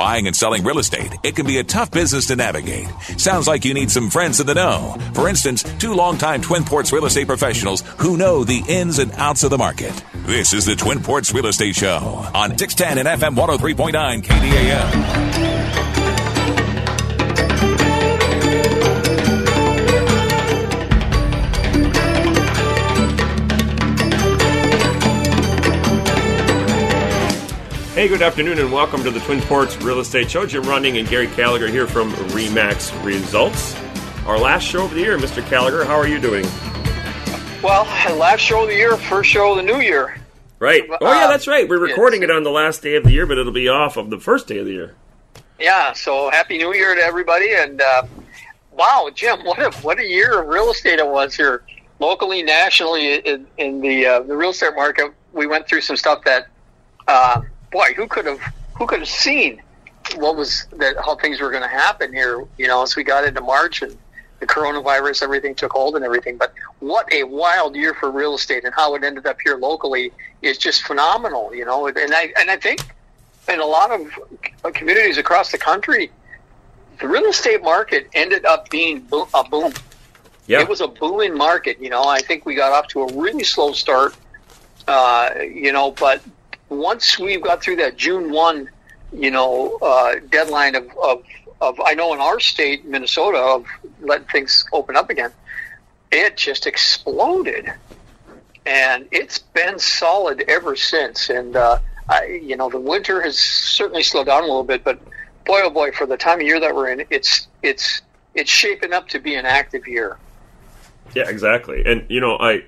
Buying and selling real estate, it can be a tough business to navigate. Sounds like you need some friends in the know. For instance, two longtime Twin Ports real estate professionals who know the ins and outs of the market. This is the Twin Ports Real Estate Show on 610 and FM 103.9 KDAL. Hey, good afternoon, and welcome to the Twin Ports Real Estate Show. Jim Running and Gary Gallagher here from Remax Results. Our last show of the year, Mr. Gallagher. How are you doing? Well, last show of the year, first show of the new year. Right. Oh, yeah, Uh, that's right. We're recording it on the last day of the year, but it'll be off of the first day of the year. Yeah, so happy new year to everybody. And uh, wow, Jim, what a what a year of real estate it was here, locally, nationally, in, in the uh, the real estate market. We went through some stuff that, uh, boy, who could have who could have seen what was that how things were going to happen here? You know, as we got into March and the coronavirus, everything took hold and everything. But what a wild year for real estate and how it ended up here locally is just phenomenal. You know, and I and I think in a lot of communities across the country, the real estate market ended up being a boom. Yeah. It was a booming market. You know, I think we got off to a really slow start. Uh, you know, but once we got through that June one, you know, uh, deadline of, of of I know in our state, Minnesota, of letting things open up again, it just exploded, and it's been solid ever since. And uh, I, you know, the winter has certainly slowed down a little bit, but boy, oh boy, for the time of year that we're in, it's it's it's shaping up to be an active year. Yeah, exactly. And, you know, I.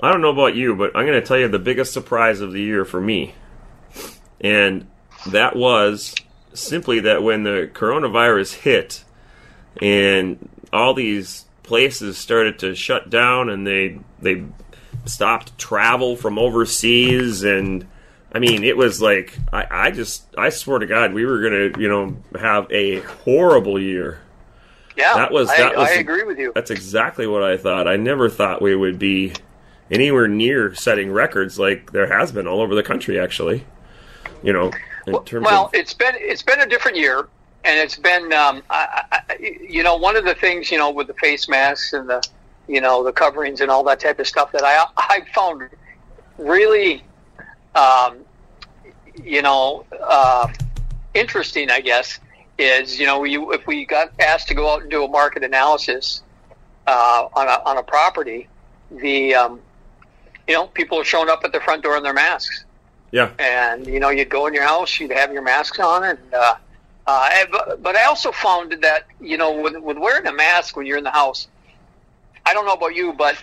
I don't know about you, but I'm going to tell you the biggest surprise of the year for me. And that was simply that when the coronavirus hit and all these places started to shut down and they they stopped travel from overseas and I mean it was like I, I just I swear to God we were gonna you know have a horrible year. Yeah, That was- I, that was- I agree with you. That's exactly what I thought. I never thought we would be anywhere near setting records like there has been all over the country. Actually, you know, in terms well, of it's been it's been a different year, and it's been um, I, I, you know one of the things you know with the face masks and the you know the coverings and all that type of stuff that I I found really um, you know uh, interesting. I guess is you know you if we got asked to go out and do a market analysis uh, on a on a property, the um, you know people are showing up at the front door in their masks yeah, and you know you'd go in your house, you'd have your masks on, and uh, uh, but, but I also found that you know with, with wearing a mask when you're in the house, I don't know about you, but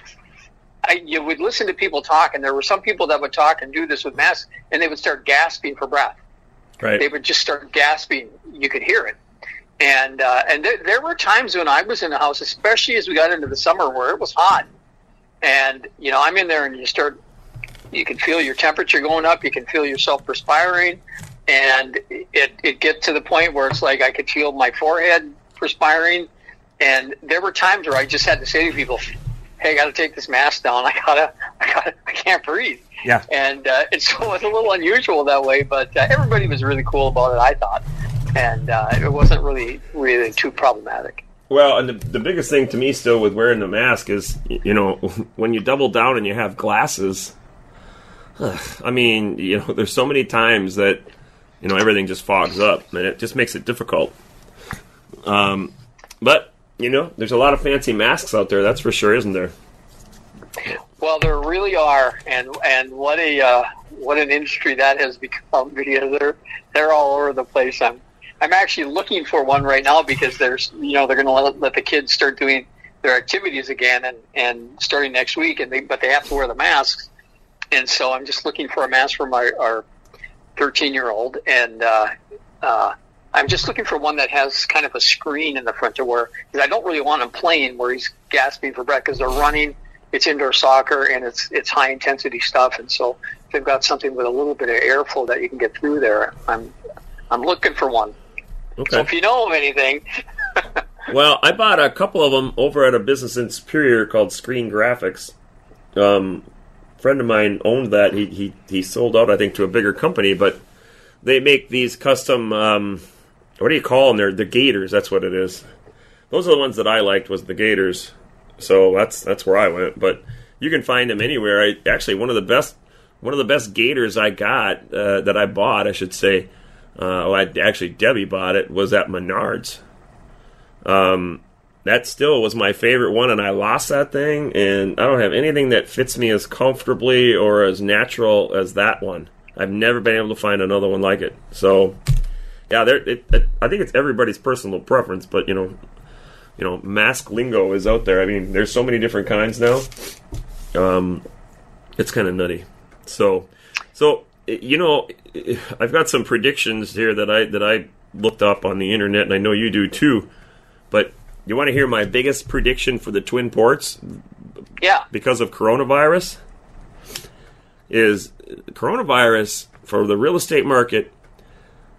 I, you would listen to people talk, and there were some people that would talk and do this with masks, and they would start gasping for breath. right. They would just start gasping. You could hear it. And uh, and there, there were times when I was in the house, especially as we got into the summer, where it was hot, and you know I'm in there, and you start, you can feel your temperature going up, you can feel yourself perspiring, and it it get to the point where it's like I could feel my forehead perspiring, and there were times where I just had to say to people, "Hey, I got to take this mask down. I gotta, I gotta, I can't breathe." Yeah. and uh, and so it was a little unusual that way, but uh, everybody was really cool about it. I thought, and uh, it wasn't really really too problematic. Well, and the, the biggest thing to me still with wearing the mask is, you know, when you double down and you have glasses. I mean, you know, there's so many times that, you know, everything just fogs up and it just makes it difficult. Um, but you know, there's a lot of fancy masks out there. That's for sure, isn't there? Well, there really are, and and what a uh, what an industry that has become. Because they're they're all over the place. I'm I'm actually looking for one right now because there's you know they're going to let, let the kids start doing their activities again and and starting next week, and they but they have to wear the masks, and so I'm just looking for a mask for my our 13 year old, and uh, uh, I'm just looking for one that has kind of a screen in the front to where because I don't really want him playing where he's gasping for breath because they're running it's indoor soccer and it's it's high intensity stuff, and so if they've got something with a little bit of airflow that you can get through there. I'm I'm looking for one. So Okay. if you know of anything, Well, I bought a couple of them over at a business in Superior called Screen Graphics. Um, a friend of mine owned that. He, he he sold out, I think, to a bigger company. But they make these custom. Um, what do you call them? They're the Gators. That's what it is. Those are the ones that I liked. Was the Gators. So that's that's where I went. But you can find them anywhere. I actually one of the best one of the best Gators I got uh, that I bought, I should say. Uh, well, I, actually Debbie bought it was at Menards. Um, that still was my favorite one, and I lost that thing, and I don't have anything that fits me as comfortably or as natural as that one. I've never been able to find another one like it. So, yeah, there. It, it, I think it's everybody's personal preference, but you know, you know, mask lingo is out there. I mean, there's so many different kinds now. Um, it's kind of nutty. So, so you know, I've got some predictions here that I that I looked up on the internet, and I know you do too. But you want to hear my biggest prediction for the Twin Ports? Yeah. Because of coronavirus, is coronavirus for the real estate market.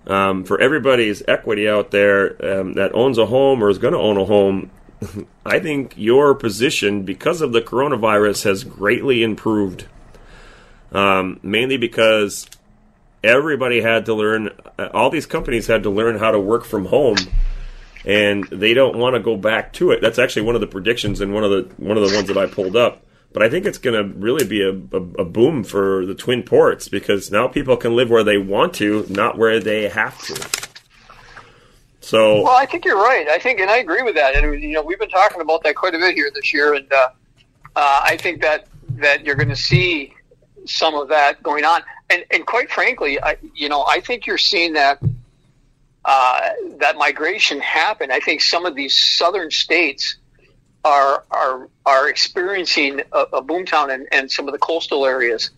Um, for everybody's equity out there um, that owns a home or is going to own a home, I think your position because of the coronavirus has greatly improved. Um, mainly because everybody had to learn, uh, all these companies had to learn how to work from home and they don't want to go back to it. That's actually one of the predictions and one of the one of the ones that I pulled up. But I think it's going to really be a, a, a, boom for the Twin Ports because now people can live where they want to, not where they have to. So, well, I think you're right. I think, and I agree with that. And you know, we've been talking about that quite a bit here this year, and uh, uh, I think that that you're going to see some of that going on. And and quite frankly, I you know, I think you're seeing that uh, that migration happen. I think some of these southern states are are are experiencing a, a boomtown and, and some of the coastal areas.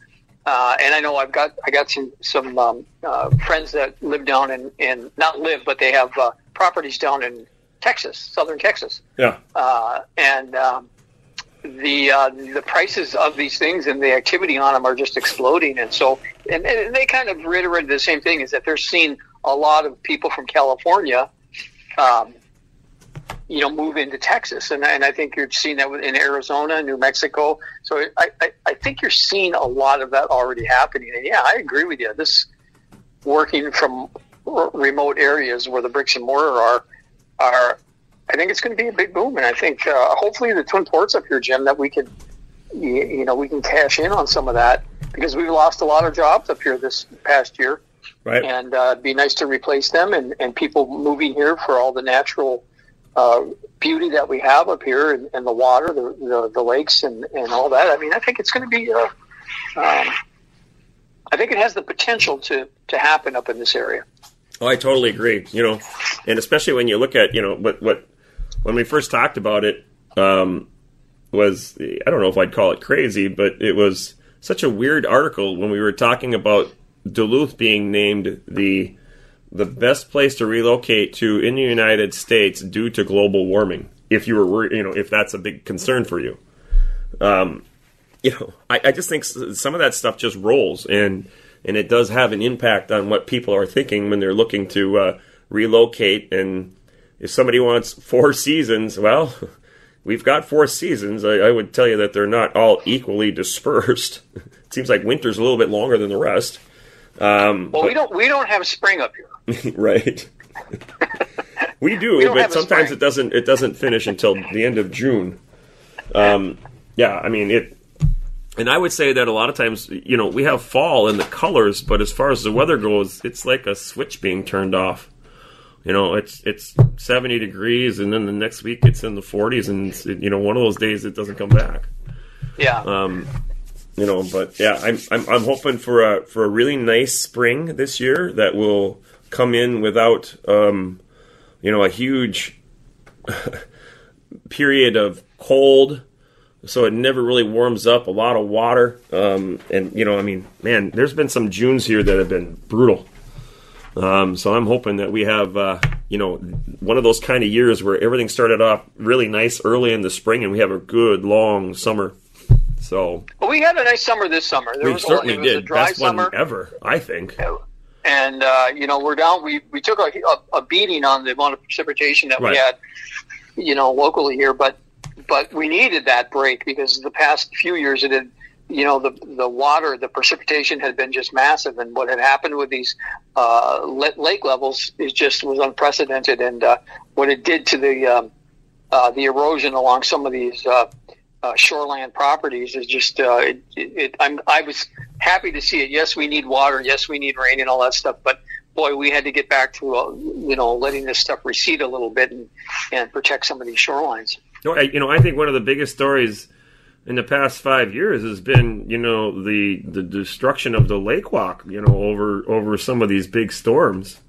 Uh, and I know I've got I got some some um, uh, friends that live down in, in not live but they have uh, properties down in Texas, southern Texas. Yeah. Uh, and um, the uh, the prices of these things and the activity on them are just exploding. And so and, and they kind of reiterated the same thing is that they're seeing a lot of people from California, um, you know, move into Texas, and, and I think you're seeing that in Arizona, New Mexico. So I, I, I think you're seeing a lot of that already happening. And yeah, I agree with you. This working from remote areas where the bricks and mortar are are. I think it's going to be a big boom, and I think uh, hopefully the Twin Ports up here, Jim, that we can, you, you know, we can cash in on some of that because we've lost a lot of jobs up here this past year Right. And uh, it'd be nice to replace them and, and people moving here for all the natural uh, beauty that we have up here and, and the water, the, the, the, lakes and, and all that. I mean, I think it's going to be, uh, um, I think it has the potential to, to happen up in this area. Oh, I totally agree. You know, and especially when you look at, you know, what, what, when we first talked about it, um, was, I don't know if I'd call it crazy, but it was such a weird article when we were talking about Duluth being named the the best place to relocate to in the United States due to global warming. If you were you know, if that's a big concern for you, um, you know, I, I just think some of that stuff just rolls, and and it does have an impact on what people are thinking when they're looking to uh, relocate. And if somebody wants four seasons, well, we've got four seasons. I, I would tell you that they're not all equally dispersed. it seems like winter's a little bit longer than the rest. Um, well, but, we don't we don't have spring up here. right. we do, we but sometimes it doesn't it doesn't finish until the end of June. Um, yeah, I mean it. And I would say that a lot of times, you know, we have fall in the colors, but as far as the weather goes, it's like a switch being turned off. You know, it's it's 70 degrees, and then the next week it's in the 40s, and you know, one of those days it doesn't come back. Yeah. Um, you know, but yeah, I'm, I'm I'm hoping for a for a really nice spring this year that will come in without um, you know a huge period of cold, so it never really warms up. A lot of water, um, and you know, I mean, man, there's been some Junes here that have been brutal. Um, so I'm hoping that we have, uh, you know, one of those kind of years where everything started off really nice early in the spring, and we have a good long summer. So well, we had a nice summer this summer. There we certainly a, did. Best summer. one ever, I think. And uh, you know, we're down. We we took a, a, a, beating on the amount of precipitation that right. we had, you know, locally here. But but we needed that break because the past few years it had you know, the the water, the precipitation had been just massive, and what had happened with these uh, lake levels is just was unprecedented, and uh, what it did to the um, uh, the erosion along some of these uh, uh, shoreland properties is just uh, it, it, I'm I was happy to see it. Yes, we need water. Yes, we need rain and all that stuff, but boy, we had to get back to you know letting this stuff recede a little bit and and protect some of these shorelines. You know, I think one of the biggest stories in the past five years has been, you know, the the destruction of the lake walk, you know, over over some of these big storms.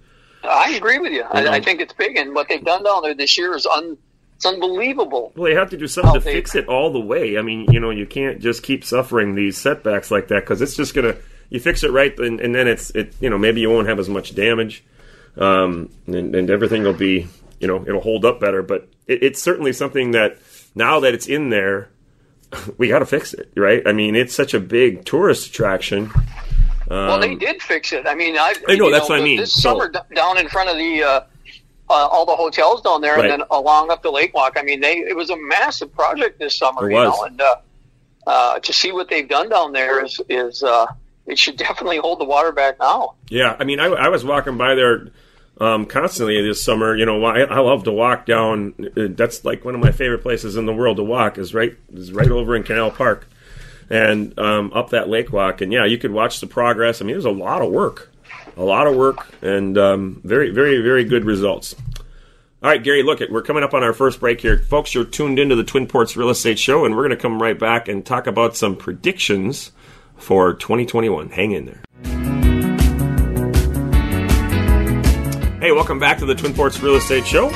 I agree with you. I, I, think it's big, and what they've done down there this year is un, it's unbelievable. Well, they have to do something to fix it all the way. I mean, you know, you can't just keep suffering these setbacks like that because it's just gonna. You fix it right, and, and, then it's it. You know, maybe you won't have as much damage, um, and, and everything will be. You know, it'll hold up better. But it, it's certainly something that now that it's in there we got to fix it, right? I mean, it's such a big tourist attraction. Um, well, they did fix it. I mean, I, I know that's know, what I mean. This so, summer, down in front of the uh, uh, all the hotels down there, right. and then along up the lake walk. I mean, they it was a massive project this summer. It you was. know, and uh, uh, to see what they've done down there is is uh, it should definitely hold the water back now. Yeah, I mean, I, I was walking by there um, constantly this summer. You know, I, I, love to walk down. That's like one of my favorite places in the world to walk. is right is right over in Canal Park, and um, up that lake walk. And yeah, you could watch the progress. I mean, it was a lot of work, a lot of work, and um, very very very good results. All right, Gary, look, we're coming up on our first break here. Folks, you're tuned into the Twin Ports Real Estate Show, and we're going to come right back and talk about some predictions for 2021. Hang in there. Hey, welcome back to the Twin Ports Real Estate Show.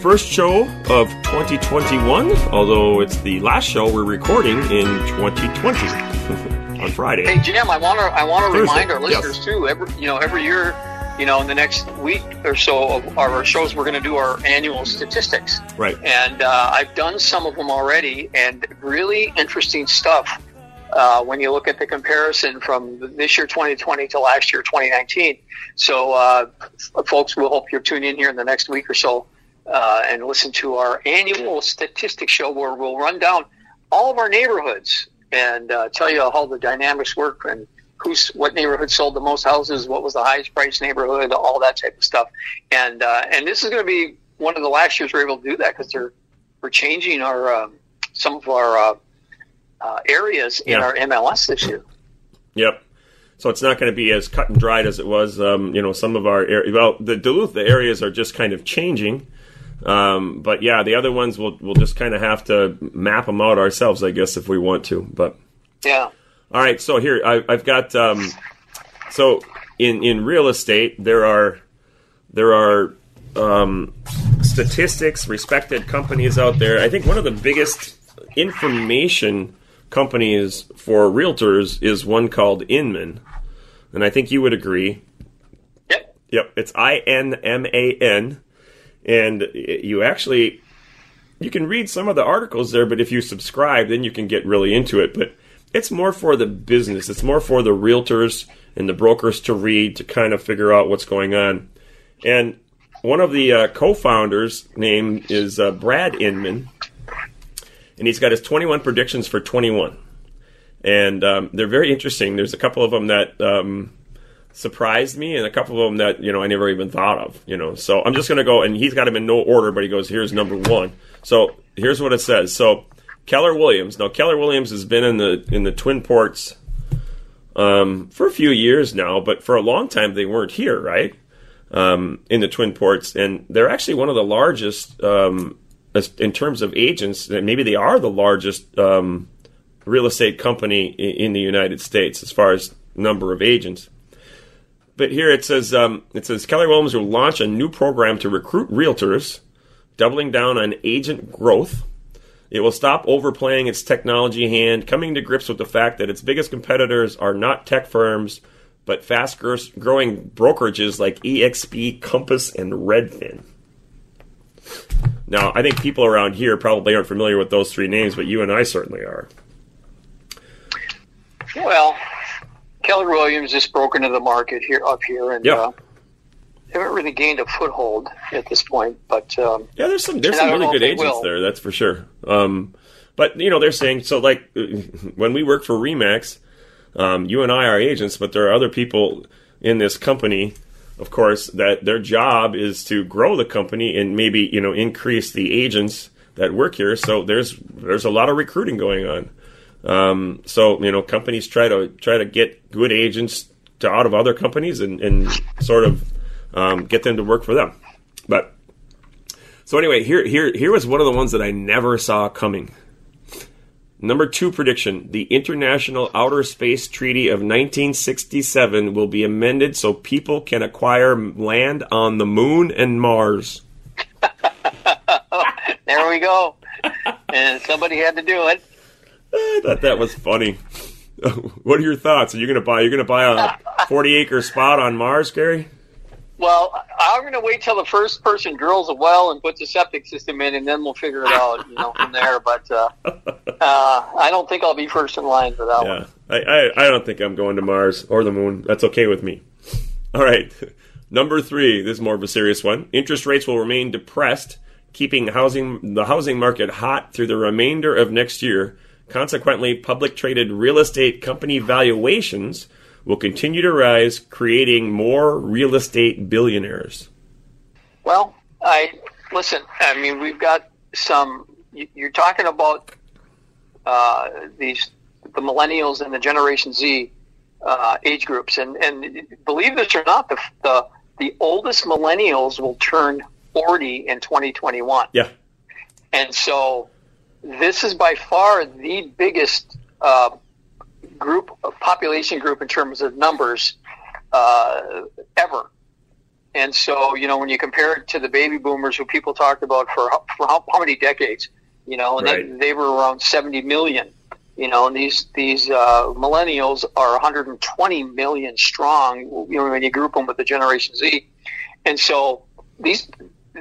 First show of 2021, although it's the last show we're recording in 2020 on Friday. Hey Jim, I want to I want to remind our listeners yes. too. Every you know every year, you know, in the next week or so of our shows, we're going to do our annual statistics. Right. And uh, I've done some of them already, and really interesting stuff. Uh, when you look at the comparison from this year 2020 to last year 2019. So, uh, folks, we'll hope you're tuned in here in the next week or so uh, and listen to our annual statistics show where we'll run down all of our neighborhoods and uh, tell you how the dynamics work and who's what neighborhood sold the most houses, what was the highest price neighborhood, all that type of stuff. And uh, and this is going to be one of the last years we're able to do that because they're we're changing our um, some of our uh, areas in yeah. our MLS this year. Yep. So it's not going to be as cut and dried as it was. Um, you know, some of our areas. Well, the Duluth the areas are just kind of changing. Um, but yeah, the other ones we'll we'll just kind of have to map them out ourselves, I guess, if we want to. But yeah. All right. So here I, have got. Um, so in in real estate, there are there are um, statistics, respected companies out there. I think one of the biggest information companies for realtors is one called Inman, and I think you would agree. Yep. Yep. It's I N M A N, and you actually you can read some of the articles there, but if you subscribe, then you can get really into it. But it's more for the business. It's more for the realtors and the brokers to read to kind of figure out what's going on. And one of the uh, co-founders' name is uh, Brad Inman, and he's got his 21 predictions for 21 and um, they're very interesting. There's a couple of them that um, surprised me, and a couple of them that you know I never even thought of. You know, so I'm just going to go, and he's got them in no order, but he goes, "Here's number one." So here's what it says. So Keller Williams. Now Keller Williams has been in the in the Twin Ports um, for a few years now, but for a long time they weren't here, right? Um, in the Twin Ports, and they're actually one of the largest um, in terms of agents. Maybe they are the largest um, real estate company in the United States as far as number of agents. But here it says um, it says Keller Williams will launch a new program to recruit realtors, doubling down on agent growth. It will stop overplaying its technology hand, coming to grips with the fact that its biggest competitors are not tech firms, but fast growing brokerages like EXP, Compass, and Redfin. Now, I think people around here probably aren't familiar with those three names, but you and I certainly are. Well, Keller Williams just broke into the market here up here, and yep. uh, haven't really gained a foothold at this point. But um, yeah, there's some there's some really good agents will. there. That's for sure. Um, But you know, they're saying so. Like when we work for Remax, um, you and I are agents, but there are other people in this company, of course, that their job is to grow the company and maybe you know increase the agents that work here. So there's there's a lot of recruiting going on. Um, so you know, companies try to try to get good agents to out of other companies and, and sort of um, get them to work for them. But so anyway, here here here was one of the ones that I never saw coming. Number two prediction: the International Outer Space Treaty of 1967 will be amended so people can acquire land on the Moon and Mars. there we go. and somebody had to do it. I thought that was funny. what are your thoughts? Are you gonna buy? You're gonna buy a 40 acre spot on Mars, Gary? Well, I'm going to wait till the first person drills a well and puts a septic system in, and then we'll figure it out, you know, from there. But uh, uh, I don't think I'll be first in line for that yeah. one. I, I, I don't think I'm going to Mars or the moon. That's okay with me. All right. Number three, this is more of a serious one. Interest rates will remain depressed, keeping housing the housing market hot through the remainder of next year. Consequently, public traded real estate company valuations will continue to rise, creating more real estate billionaires? Well, I listen. I mean, we've got some. You're talking about uh, these the millennials and the Generation Z uh, age groups, and and believe this or not, the the the oldest millennials will turn 40 in 2021. Yeah, and so this is by far the biggest uh, group, of population group in terms of numbers uh, ever. And so, you know, when you compare it to the baby boomers who people talked about for, for how, how many decades, you know, and right. they, they were around 70 million, you know, and these, these uh, millennials are 120 million strong, you know, when you group them with the Generation Z. And so these,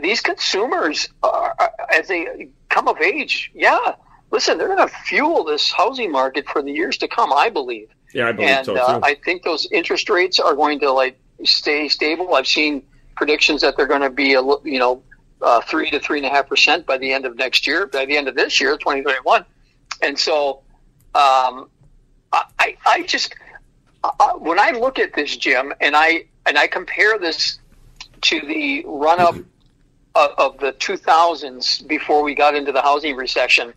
these consumers, are, as they come of age, yeah, listen, they're going to fuel this housing market for the years to come. I believe. Yeah, I believe and, so uh, I think those interest rates are going to like stay stable. I've seen predictions that they're going to be a you know uh, three to three and a half percent by the end of next year, by the end of this year, 2021. And so, um, I I just uh, when I look at this, Jim, and I and I compare this to the run up of, of the 2000s before we got into the housing recession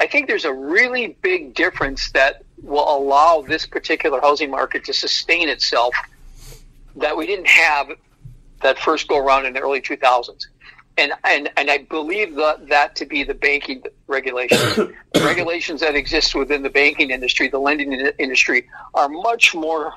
I think there's a really big difference that will allow this particular housing market to sustain itself that we didn't have that first go around in the early 2000s. And, and, and I believe that, that to be the banking regulations. the regulations that exist within the banking industry, the lending industry, are much more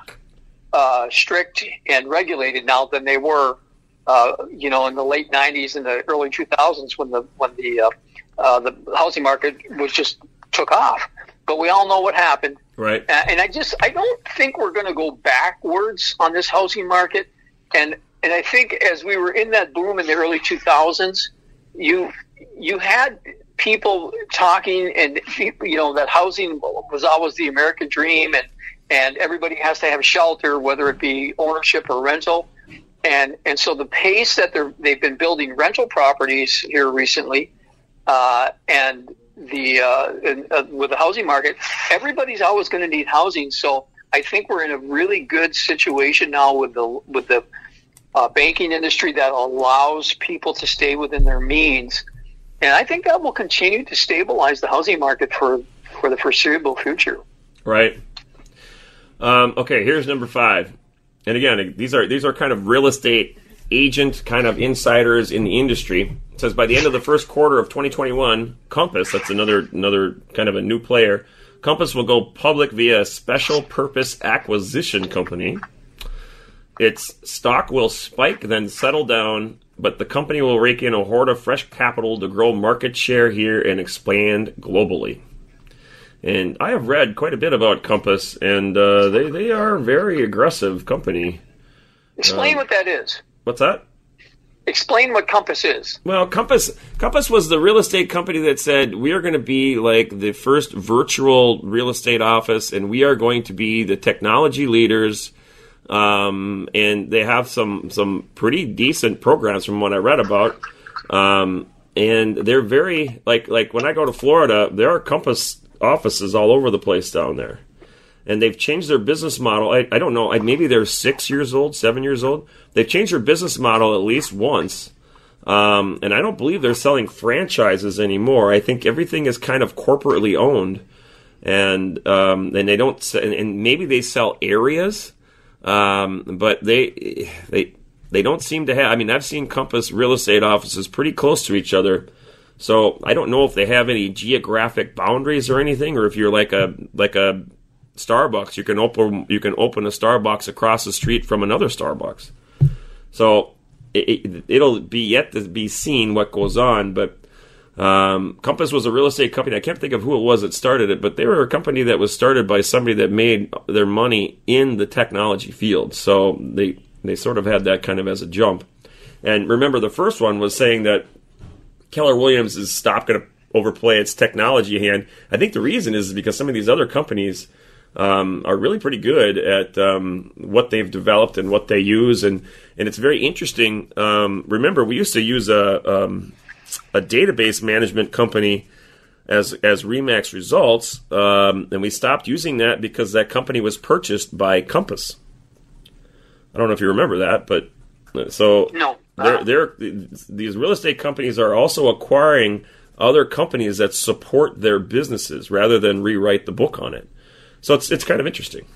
uh, strict and regulated now than they were, uh, you know, in the late 90s and the early 2000s when the when the uh, uh, the housing market was just took off. But we all know what happened. Right. and I just I don't think we're going to go backwards on this housing market. And and I think as we were in that boom in the early 2000s, you you had people talking and you know that housing was always the American dream and and everybody has to have a shelter whether it be ownership or rental and and so the pace that they're they've been building rental properties here recently uh, and the uh, uh, with the housing market, everybody's always going to need housing. So I think we're in a really good situation now with the with the uh, banking industry that allows people to stay within their means, and I think that will continue to stabilize the housing market for for the foreseeable future. Right. Um, okay, here's number five, and again, these are these are kind of real estate agent kind of insiders in the industry. It says by the end of the first quarter of 2021, Compass, that's another another kind of a new player, Compass will go public via a special purpose acquisition company. Its stock will spike, then settle down, but the company will rake in a horde of fresh capital to grow market share here and expand globally. And I have read quite a bit about Compass, and uh, they they are a very aggressive company. Explain um, what that is. What's that? Explain what Compass is. Well, Compass Compass was the real estate company that said we are going to be like the first virtual real estate office, and we are going to be the technology leaders. Um, and they have some some pretty decent programs from what I read about. Um, and they're very like like when I go to Florida, there are Compass offices all over the place down there, and they've changed their business model. I, I don't know, maybe they're six years old, seven years old. They've changed their business model at least once, um, and I don't believe they're selling franchises anymore. I think everything is kind of corporately owned, and um, and they don't, and maybe they sell areas, um, but they they they don't seem to have. I mean, I've seen Compass real estate offices pretty close to each other. So I don't know if they have any geographic boundaries or anything, or if you're like a like a Starbucks, you can open you can open a Starbucks across the street from another Starbucks. So it, will it, be yet to be seen what goes on, but um, Compass was a real estate company. I can't think of who it was that started it, but they were a company that was started by somebody that made their money in the technology field. So they they sort of had that kind of as a jump. And remember, the first one was saying that Keller Williams is stop going to overplay its technology hand. I think the reason is because some of these other companies um, are really pretty good at um, what they've developed and what they use, and and it's very interesting. Um, remember, we used to use a um, a database management company as as Remax Results, um, and we stopped using that because that company was purchased by Compass. I don't know if you remember that, but uh, so no, they're, they're, these real estate companies are also acquiring other companies that support their businesses rather than rewrite the book on it. So it's it's kind of interesting.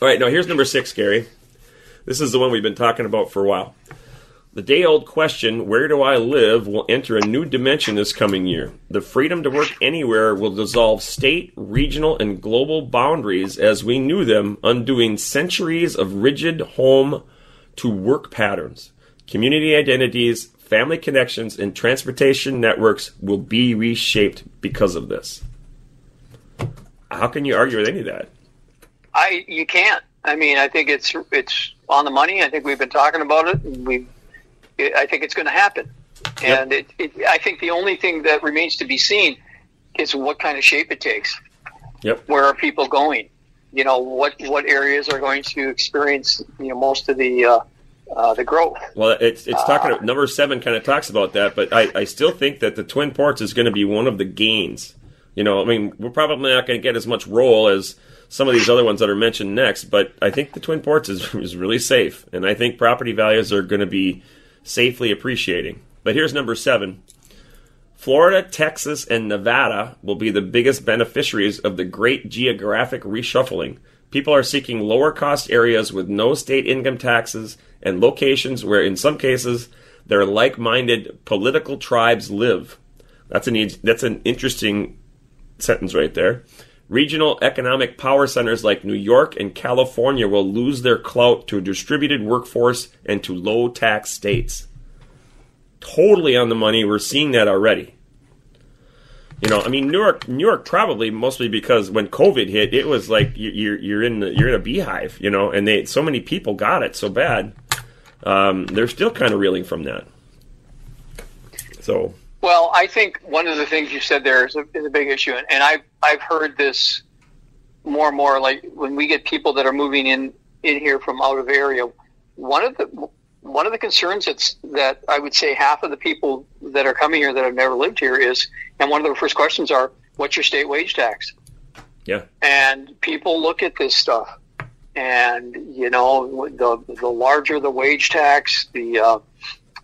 All right, now here's number six, Gary. This is the one we've been talking about for a while. The day old question, where do I live, will enter a new dimension this coming year. The freedom to work anywhere will dissolve state, regional, and global boundaries as we knew them, undoing centuries of rigid home to work patterns. Community identities, family connections, and transportation networks will be reshaped because of this. How can you argue with any of that? I you can't. I mean, I think it's it's on the money. I think we've been talking about it. we I think it's going to happen. And yep. it, it, I think the only thing that remains to be seen is what kind of shape it takes. Yep. Where are people going? You know, what what areas are going to experience you know most of the uh, uh, the growth? Well, it's it's talking. Uh, number seven kind of talks about that, but I, I still think that the Twin Ports is going to be one of the gains. You know, I mean, we're probably not going to get as much roll as some of these other ones that are mentioned next, but I think the Twin Ports is, is really safe, and I think property values are going to be safely appreciating. But here's number seven Florida, Texas, and Nevada will be the biggest beneficiaries of the great geographic reshuffling. People are seeking lower cost areas with no state income taxes and locations where, in some cases, their like minded political tribes live. That's an, that's an interesting sentence right there. Regional economic power centers like New York and California will lose their clout to a distributed workforce and to low tax states. Totally on the money. We're seeing that already. You know, I mean, New York, New York, probably mostly because when COVID hit, it was like you're you're in the, you're in a beehive, you know, and they so many people got it so bad. Um, they're still kind of reeling from that. So well, I think one of the things you said there is a, is a big issue, and I've I've heard this more and more. Like when we get people that are moving in in here from out of area, one of the one of the concerns that's that I would say half of the people that are coming here that have never lived here is, and one of their first questions are, "What's your state wage tax?" Yeah, and people look at this stuff, and you know, the the larger the wage tax, the uh,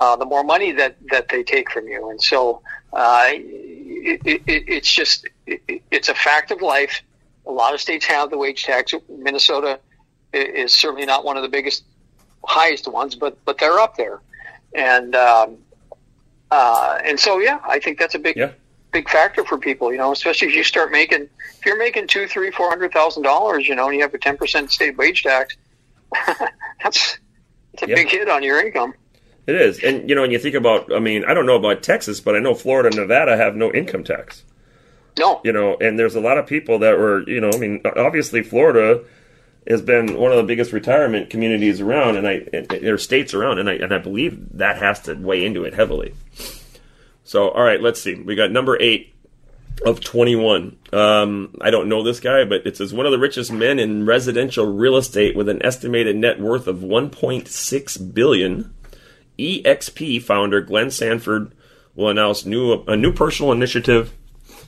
uh, the more money that, that they take from you. And so uh, it, it, it's just it, it's a fact of life. A lot of states have the wage tax. Minnesota is certainly not one of the biggest, highest ones, but but they're up there. And um, uh, and so yeah, I think that's a big yeah. big factor for people. You know, especially if you start making if you're making two, three, four hundred thousand dollars, you know, and you have a ten percent state wage tax. that's it's a big hit on your income. It is, and you know, when you think about, I mean, I don't know about Texas, but I know Florida and Nevada have no income tax. No, you know, and there's a lot of people that were, you know, I mean, obviously Florida has been one of the biggest retirement communities around, and I, there are states around, and I, and I believe that has to weigh into it heavily. So, all right, let's see. We got number eight of 21. Um, I don't know this guy, but it says one of the richest men in residential real estate with an estimated net worth of 1.6 billion EXP founder Glenn Sanford will announce new a new personal initiative,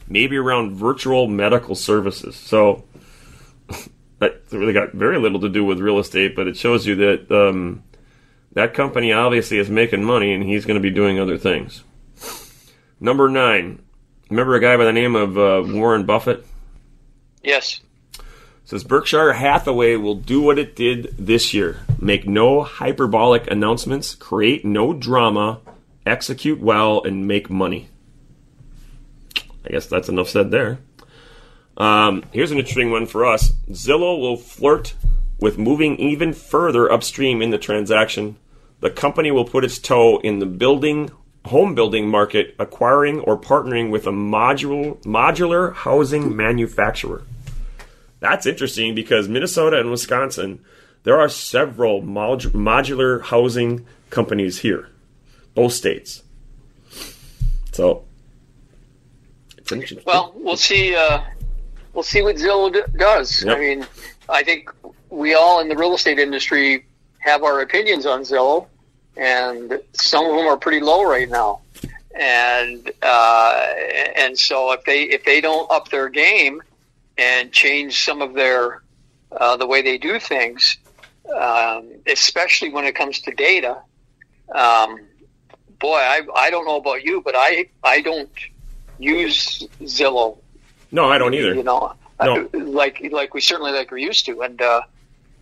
maybe around virtual medical services. So that really got very little to do with real estate, but it shows you that um, that company obviously is making money, and he's going to be doing other things. Number nine. Remember a guy by the name of uh, Warren Buffett? Yes. Says Berkshire Hathaway will do what it did this year make no hyperbolic announcements, create no drama, execute well, and make money. I guess that's enough said there. Um, here's an interesting one for us Zillow will flirt with moving even further upstream in the transaction. The company will put its toe in the building home building market, acquiring or partnering with a module, modular housing manufacturer. That's interesting because Minnesota and Wisconsin, there are several mod- modular housing companies here, both states. So, it's interesting. Well, we'll see. Uh, we'll see what Zillow d- does. Yep. I mean, I think we all in the real estate industry have our opinions on Zillow and some of them are pretty low right now. And uh, and so if they if they don't up their game and change some of their uh, the way they do things, um, especially when it comes to data, um, boy, I I don't know about you, but I I don't use Zillow. No, I don't either. You know, no. like like we certainly like we're used to, and uh,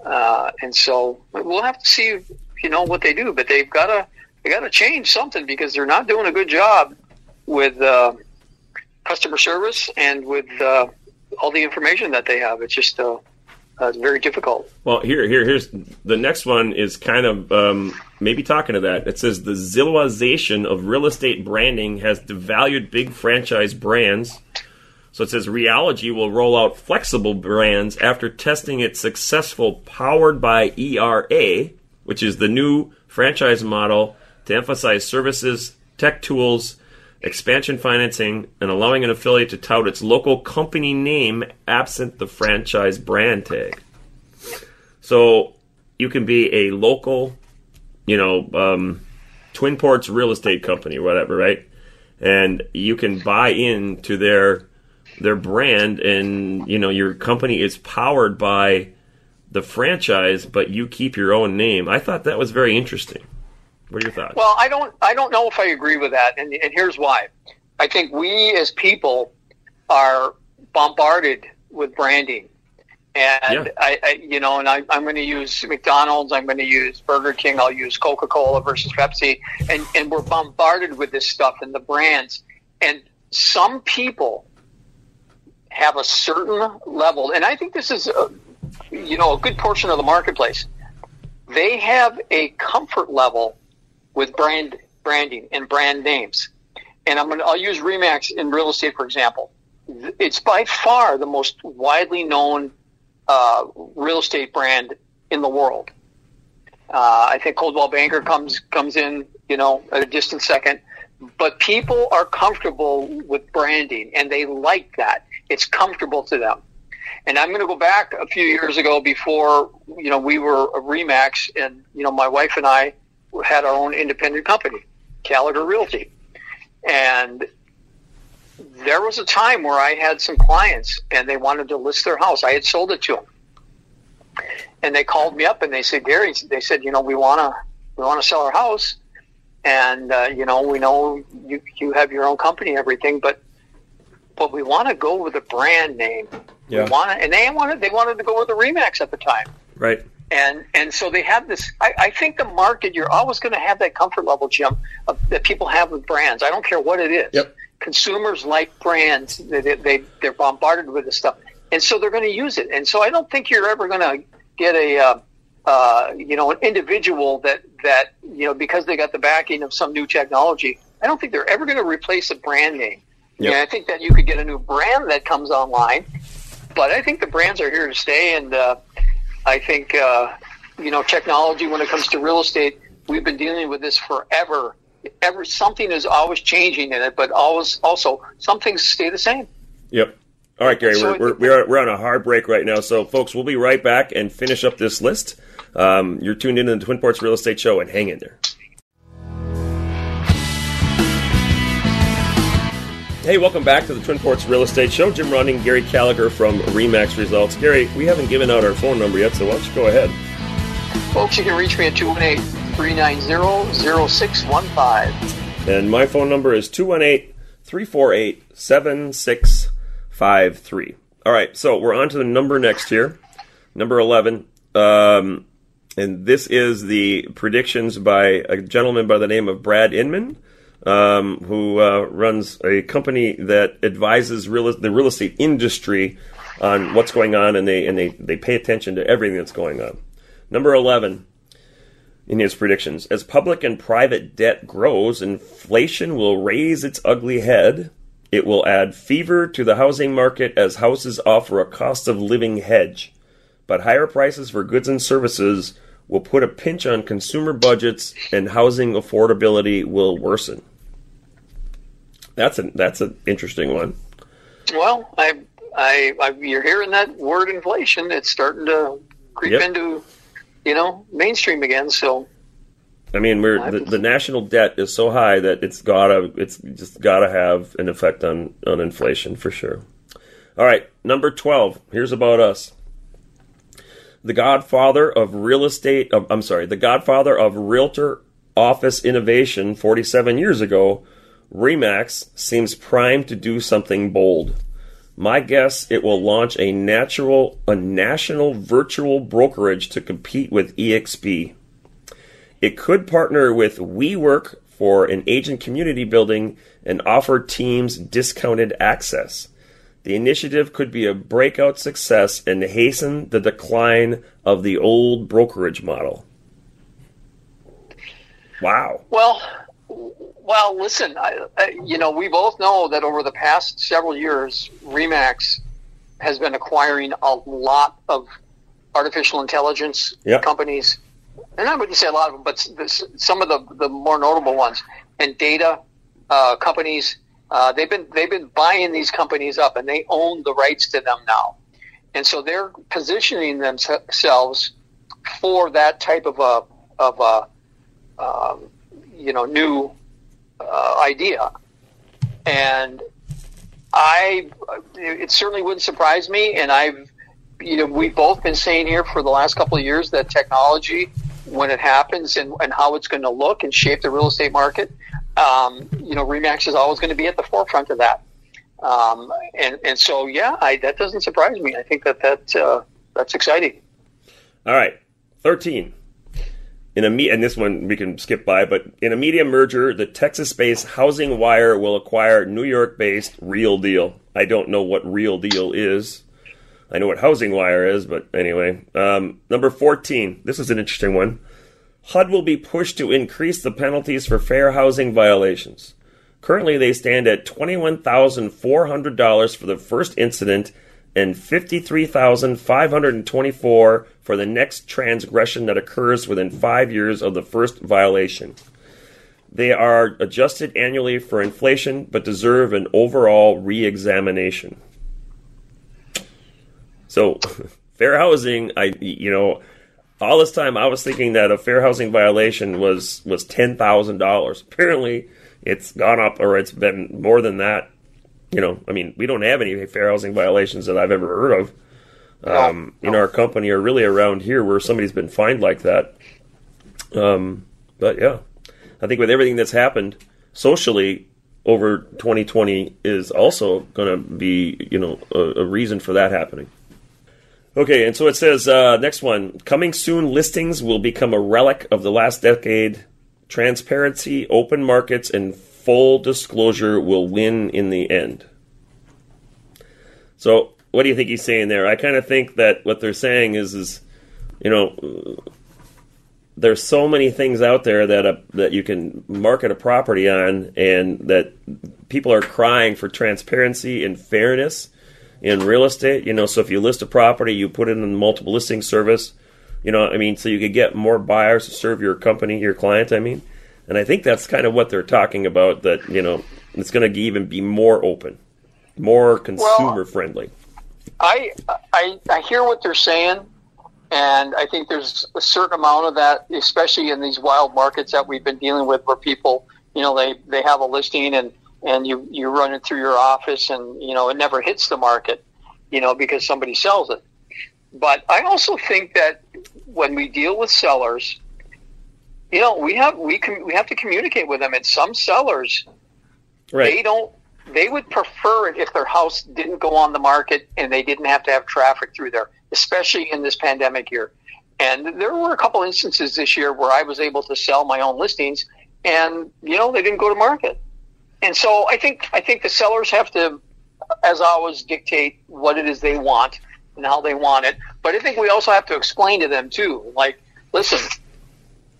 uh, and so we'll have to see you know what they do, but they've got to they got to change something because they're not doing a good job with uh, customer service and with uh, all the information that they have. It's just uh, uh, very difficult. Well, here, here, here's the next one is kind of um, maybe talking to that. It says the Zillowization of real estate branding has devalued big franchise brands. So it says Realogy will roll out flexible brands after testing its successful powered by ERA which is the new franchise model to emphasize services, tech tools, expansion financing, and allowing an affiliate to tout its local company name absent the franchise brand tag. So you can be a local, you know, um, Twin Ports real estate company whatever, right? And you can buy into their their brand, and you know your company is powered by the franchise, but you keep your own name. I thought that was very interesting. What are your thoughts? Well, I don't, I don't know if I agree with that, and, and here's why. I think we as people are bombarded with branding, and yeah. I, I, you know, and I, I'm going to use McDonald's, I'm going to use Burger King, I'll use Coca Cola versus Pepsi, and and we're bombarded with this stuff and the brands, and some people have a certain level, and I think this is a, you know, a good portion of the marketplace, they have a comfort level with brand branding and brand names. And I'm going to, I'll use Remax in real estate, for example. It's by far the most widely known uh, real estate brand in the world. Uh, I think Coldwell Banker comes comes in, you know, at a distant second. But people are comfortable with branding, and they like that. It's comfortable to them. And I'm going to go back a few years ago before, you know, we were a Remax and, you know, my wife and I had our own independent company, Gallagher Realty. And there was a time where I had some clients and they wanted to list their house. I had sold it to them. And they called me up and they said, Gary, they said, you know, we want to, we want to sell our house. And, uh, you know, we know you, you have your own company and everything, but but we want to go with a brand name. Yeah. We want to, and they wanted they wanted to go with the Remax at the time. Right. And and so they have this. I, I think the market you're always going to have that comfort level, Jim, of, that people have with brands. I don't care what it is. Yep. Consumers like brands. They, they, they they're bombarded with this stuff, and so they're going to use it. And so I don't think you're ever going to get a. Uh, uh, you know, an individual that that you know because they got the backing of some new technology. I don't think they're ever going to replace a brand name. Yep. Yeah, I think that you could get a new brand that comes online, but I think the brands are here to stay, and uh, I think uh, you know technology when it comes to real estate, we've been dealing with this forever. Ever something is always changing in it, but always also some things stay the same. Yep. All right, Gary, so we're, we're, we're on a hard break right now. So, folks, we'll be right back and finish up this list. Um, you're tuned in to the Twin Ports Real Estate Show, and hang in there. Hey, welcome back to the Twin Ports Real Estate Show. Jim Running, Gary Gallagher from Remax Results. Gary, we haven't given out our phone number yet, so why don't you go ahead? Folks, you can reach me at 218 390 0615. And my phone number is 218 348 7653. All right, so we're on to the number next here, number 11. Um, and this is the predictions by a gentleman by the name of Brad Inman um, who uh, runs a company that advises real, the real estate industry on what's going on, and they and they, they pay attention to everything that's going on. Number eleven in his predictions: as public and private debt grows, inflation will raise its ugly head. It will add fever to the housing market as houses offer a cost of living hedge. But higher prices for goods and services will put a pinch on consumer budgets and housing affordability will worsen. That's a that's an interesting one. Well, I, I, I, you're hearing that word inflation. It's starting to creep yep. into, you know, mainstream again. So, I mean, we're the, the, national debt is so high that it's gotta it's just gotta have an effect on on inflation for sure. All right, number twelve. Here's about us. The godfather of real estate. Of, I'm sorry, the godfather of realtor office innovation 47 years ago Remax seems primed to do something bold. My guess it will launch a natural a national virtual brokerage to compete with EXP. It could partner with WeWork for an agent community building and offer teams discounted access. The initiative could be a breakout success and hasten the decline of the old brokerage model. Wow. Well, well, listen, I, I, you know, we both know that over the past several years, Remax has been acquiring a lot of artificial intelligence yep. companies, and I wouldn't say a lot of them, but some of the, the more notable ones, and data uh, companies. Uh, they've been they've been buying these companies up, and they own the rights to them now, and so they're positioning themselves for that type of a of a um, you know new uh, idea, and I it certainly wouldn't surprise me. And I've you know we've both been saying here for the last couple of years that technology when it happens and, and how it's going to look and shape the real estate market. Um, you know, Remax is always going to be at the forefront of that. Um, and, and so, yeah, I, that doesn't surprise me. I think that, that uh, that's exciting. All right. 13 in a me- and this one we can skip by, but in a media merger, the Texas-based Housing Wire will acquire New York-based Real Deal. I don't know what Real Deal is. I know what Housing Wire is, but anyway. Um, number 14. This is an interesting one. HUD will be pushed to increase the penalties for fair housing violations. Currently, they stand at $21,400 for the first incident and 53,524 for the next transgression that occurs within 5 years of the first violation. They are adjusted annually for inflation but deserve an overall re-examination. So, fair housing, I you know, all this time I was thinking that a fair housing violation was was $10,000. Apparently, it's gone up or it's been more than that you know, I mean, we don't have any fair housing violations that I've ever heard of um, no. in our company or really around here where somebody's been fined like that. Um, but yeah, I think with everything that's happened socially over 2020 is also going to be, you know, a, a, reason for that happening. Okay, and so it says uh, next one coming soon listings will become a relic of the last decade. Transparency, open markets, and full disclosure will win in the end. So, what do you think he's saying there? I kind of think that what they're saying is, is you know, there's so many things out there that uh, that you can market a property on, and that people are crying for transparency and fairness in real estate. You know, so if you list a property, you put it in the multiple listing service. You know, I mean, so you could get more buyers to serve your company, your client. I mean, and I think that's kind of what they're talking about. That you know, it's going to even be more open, more consumer well, friendly. I, I I hear what they're saying, and I think there's a certain amount of that, especially in these wild markets that we've been dealing with, where people, you know, they they have a listing and and you you run it through your office, and you know it never hits the market, you know, because somebody sells it. But I also think that when we deal with sellers, you know, we have we can we have to communicate with them. And some sellers, right. they don't. They would prefer it if their house didn't go on the market and they didn't have to have traffic through there, especially in this pandemic year. And there were a couple instances this year where I was able to sell my own listings, and you know they didn't go to market. And so I think I think the sellers have to, as always, dictate what it is they want and how they want it. But I think we also have to explain to them too, like, listen,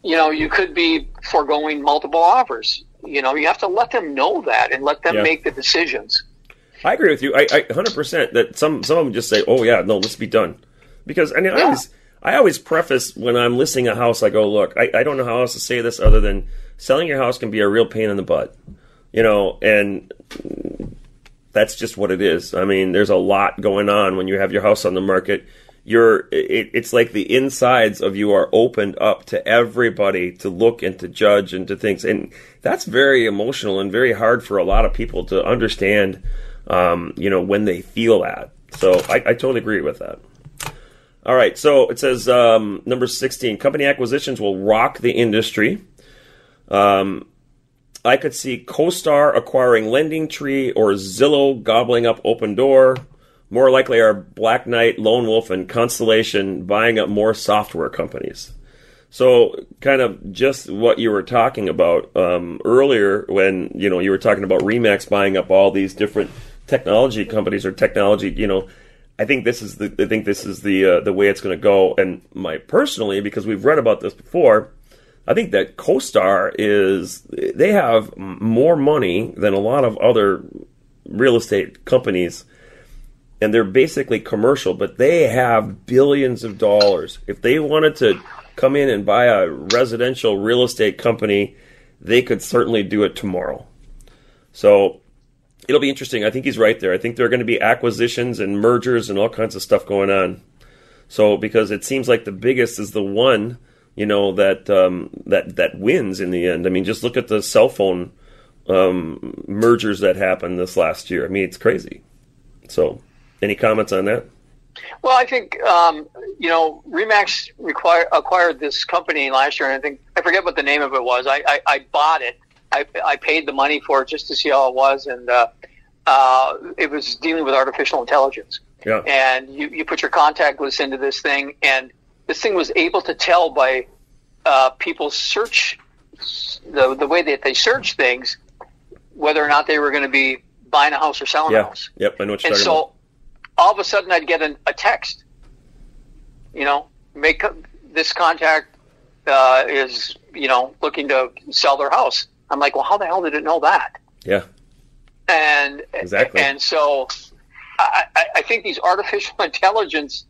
you know, you could be foregoing multiple offers. You know, you have to let them know that and let them yeah. make the decisions. I agree with you. I, I 100% that some some of them just say, "Oh yeah, no, let's be done," because I mean, yeah. I always I always preface when I'm listing a house, I go, "Look, I, I don't know how else to say this other than selling your house can be a real pain in the butt." You know, and that's just what it is. I mean, there's a lot going on when you have your house on the market. You're it, it's like the insides of you are opened up to everybody to look and to judge and to things, and that's very emotional and very hard for a lot of people to understand. Um, you know, when they feel that. So I, I totally agree with that. All right, so it says um, number 16 company acquisitions will rock the industry. Um, I could see CoStar acquiring Lending Tree or Zillow gobbling up Opendoor. More likely are Black Knight, Lone Wolf, and Constellation buying up more software companies. So, kind of just what you were talking about um, earlier, when you know you were talking about Remax buying up all these different technology companies or technology. You know, I think this is the I think this is the uh, the way it's going to go. And my personally, because we've read about this before, I think that CoStar is they have more money than a lot of other real estate companies and they're basically commercial, but they have billions of dollars. If they wanted to come in and buy a residential real estate company, they could certainly do it tomorrow. So it'll be interesting. I think he's right there. I think there are going to be acquisitions and mergers and all kinds of stuff going on. So because it seems like the biggest is the one you know that um, that that wins in the end. I mean, just look at the cell phone um, mergers that happened this last year. I mean, it's crazy. So, any comments on that? Well, I think um, you know Remax require, acquired this company last year, and I think I forget what the name of it was. I, I, I bought it. I, I paid the money for it just to see how it was, and uh, uh, it was dealing with artificial intelligence. Yeah. And you, you put your contact list into this thing, and this thing was able to tell by uh, people's search, the, the way that they search things, whether or not they were going to be buying a house or selling yeah. a house. Yep, I know what you're and talking so about. All of a sudden I'd get an, a text, you know, make this contact uh, is, you know, looking to sell their house. I'm like, well, how the hell did it know that? Yeah. And exactly. And so I, I think these artificial intelligence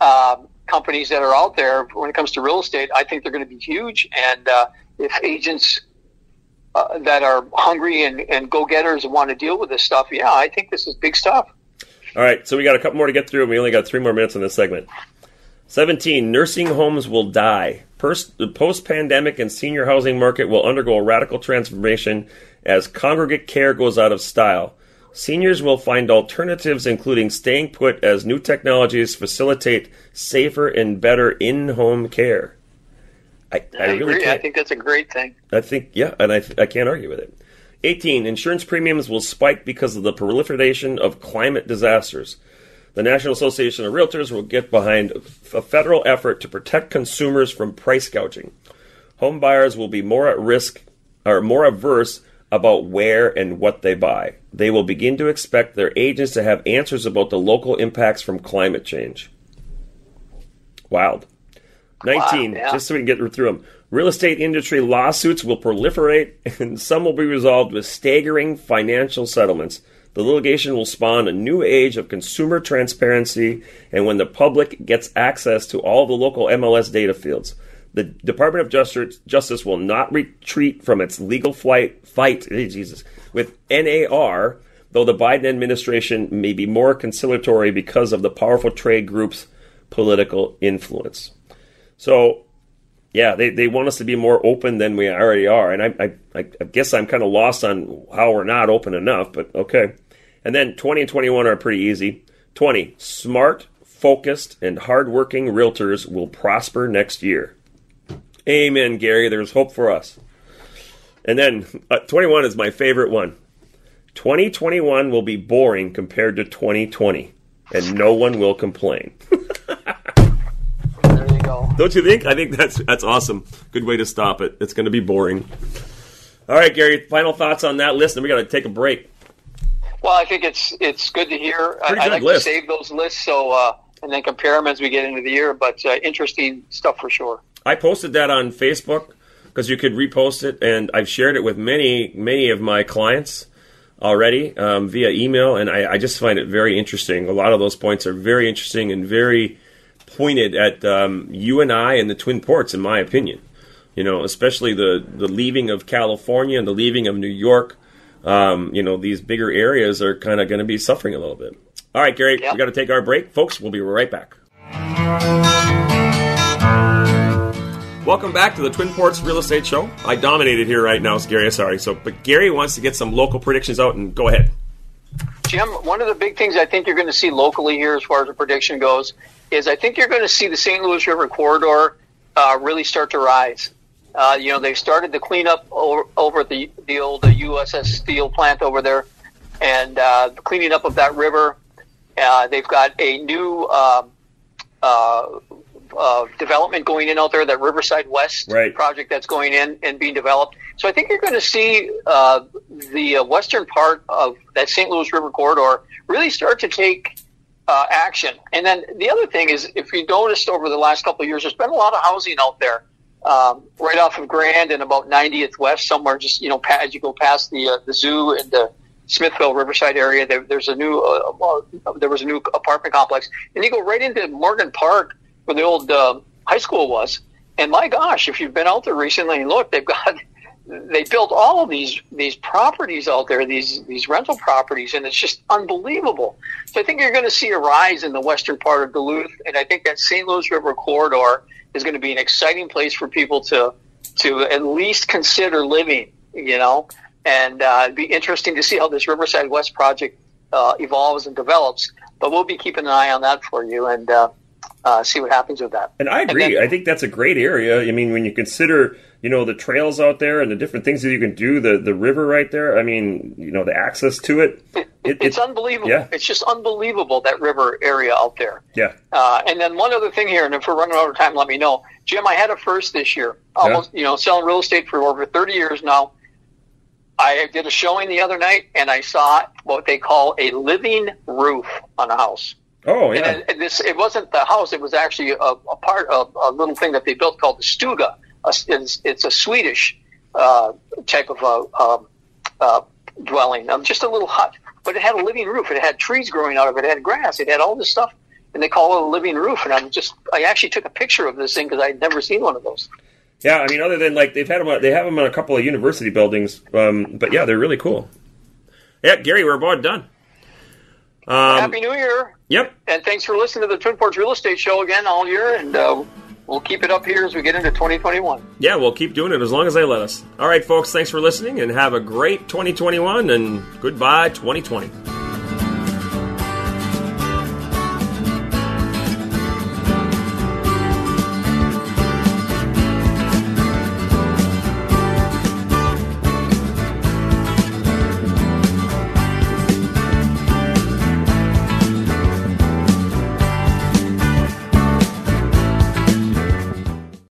um, companies that are out there when it comes to real estate, I think they're going to be huge. And uh, if agents uh, that are hungry and, and go getters and want to deal with this stuff, yeah, I think this is big stuff. All right, so we got a couple more to get through, and we only got three more minutes in this segment. 17. Nursing homes will die. the post pandemic and senior housing market will undergo a radical transformation as congregate care goes out of style. Seniors will find alternatives, including staying put, as new technologies facilitate safer and better in home care. I, I, I really agree. I think that's a great thing. I think, yeah, and I, I can't argue with it. 18. Insurance premiums will spike because of the proliferation of climate disasters. The National Association of Realtors will get behind a federal effort to protect consumers from price gouging. Home buyers will be more at risk or more averse about where and what they buy. They will begin to expect their agents to have answers about the local impacts from climate change. Wild. 19, wow, yeah. just so we can get through them. Real estate industry lawsuits will proliferate, and some will be resolved with staggering financial settlements. The litigation will spawn a new age of consumer transparency, and when the public gets access to all the local MLS data fields. The Department of Justice, will not retreat from its legal flight, fight hey, Jesus, with NAR, though the Biden administration may be more conciliatory because of the powerful trade group's political influence. So yeah, they, they want us to be more open than we already are. And I, I, I guess I'm kind of lost on how we're not open enough, but okay. And then 20 and 21 are pretty easy. 20, smart, focused, and hardworking realtors will prosper next year. Amen, Gary. There's hope for us. And then uh, 21 is my favorite one. 2021 will be boring compared to 2020, and no one will complain. There you go. Don't you think? I think that's that's awesome. Good way to stop it. It's going to be boring. All right, Gary. Final thoughts on that list, and we got to take a break. Well, I think it's it's good to hear. I, Pretty I good like list. to save those lists so uh, and then compare them as we get into the year. But uh, interesting stuff for sure. I posted that on Facebook because you could repost it, and I've shared it with many many of my clients already um, via email, and I, I just find it very interesting. A lot of those points are very interesting and very pointed at um, you and I and the Twin Ports, in my opinion. You know, especially the the leaving of California and the leaving of New York. Um, you know, these bigger areas are kind of going to be suffering a little bit. All right, Gary, Yeah. we got to take our break, folks. We'll be right back. Welcome back to the Twin Ports Real Estate Show. I dominated here right now, Gary. Sorry. So, but Gary wants to get some local predictions out, and go ahead. Jim, one of the big things I think you're going to see locally here, as far as the prediction goes, is I think you're going to see the St. Louis River corridor uh, really start to rise. Uh, you know, they started the cleanup over, over at the the old USS Steel plant over there, and uh, cleaning up of that river. Uh, they've got a new um uh, uh, development going in out there, that Riverside West Right. project that's going in and being developed. So I think you're going to see uh, the uh, western part of that St. Louis River corridor really start to take uh, action. And then the other thing is, if you noticed over the last couple of years, there's been a lot of housing out there, um, right off of Grand and about 90th West, somewhere just you know as you go past the uh, the zoo and the Smithville Riverside area. There, there's a new uh, well, there was a new apartment complex, and you go right into Morgan Park where the old uh, high school was. And my gosh, if you've been out there recently look, they've got they built all of these these properties out there, these these rental properties, and it's just unbelievable. So I think you're going to see a rise in the western part of Duluth, and I think that St. Louis River corridor is going to be an exciting place for people to to at least consider living. You know, and uh, it'd be interesting to see how this Riverside West project uh, evolves and develops. But we'll be keeping an eye on that for you and uh, uh, see what happens with that. And I agree. then- I think that's a great area. I mean, when you consider, you know, the trails out there and the different things that you can do, the the river right there. I mean, you know, the access to it. it It's it- unbelievable. yeah. It's just unbelievable that river area out there. yeah. Uh, and then one other thing here, and if we're running out of time, let me know. Jim, I had a first this year. Almost, you know, selling real estate for over 30 years now. I did a showing the other night, and I saw what they call a living roof on a house. Oh yeah. And, and this, it wasn't the house; it was actually a, a part of a little thing that they built called the stuga. A, it's, it's a Swedish uh, type of a um, uh, dwelling, um, just a little hut, but it had a living roof. It had trees growing out of it. It had grass. It had all this stuff, and they call it a living roof. And I'm just, I actually took a picture of this thing because I'd never seen one of those. Yeah, I mean, other than like they've had them, they have them on a couple of university buildings, um, but yeah, they're really cool. Yeah, Gary, we're about done. Um, Happy New Year, yep. and thanks for listening to the Twin Ports Real Estate Show again all year, and uh, we'll keep it up here as we get into 2021. Yeah, we'll keep doing it as long as they let us. All right, folks, thanks for listening and have a great 2021 and goodbye 2020.